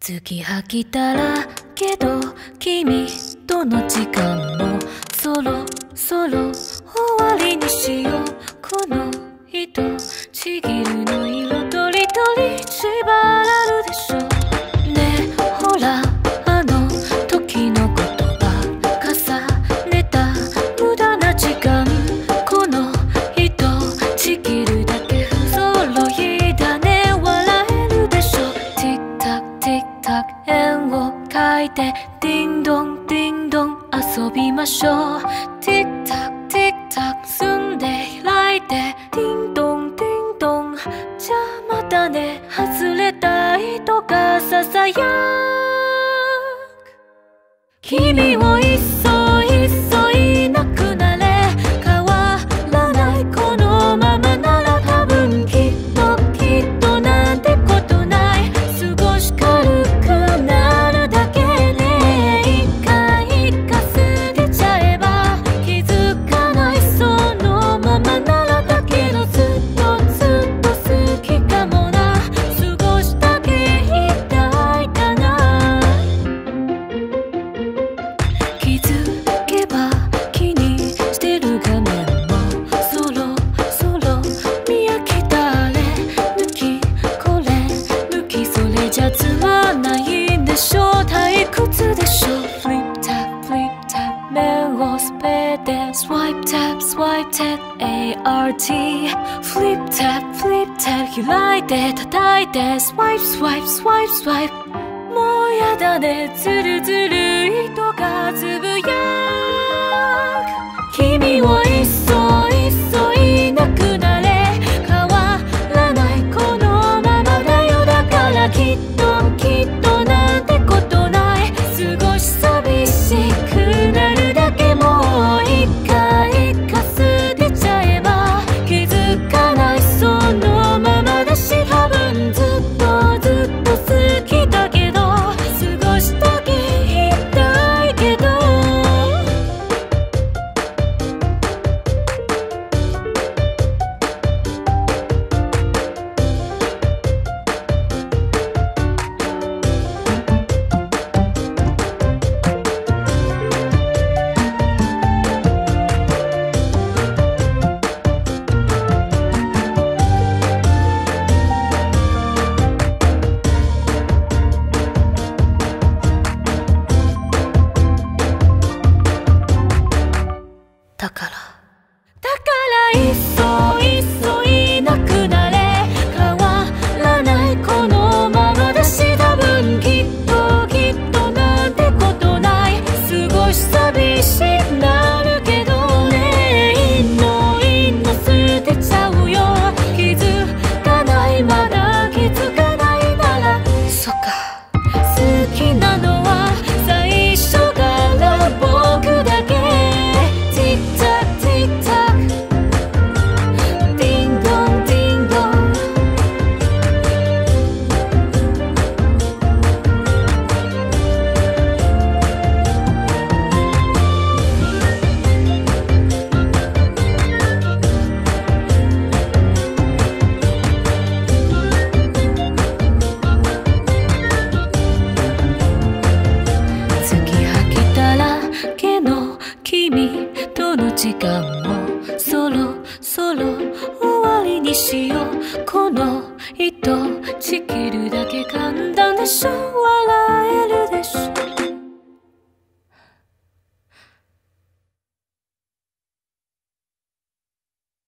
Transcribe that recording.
月はきたらけど君との時間もそろそろ終わりにしよう。この糸ちぎるの色とりとり縛らる TikTok 円を描いて叮咚叮咚遊びましょう TikTok ィックタック住んで開いてティントンティン叮ンじゃあまたね外れたいとかささやく君を一緒 RT Flip tap, flip tap. 開いて叩いて Swipe, swipe, swipe, swipe. もうやだねズルズル糸がだから。だからいっ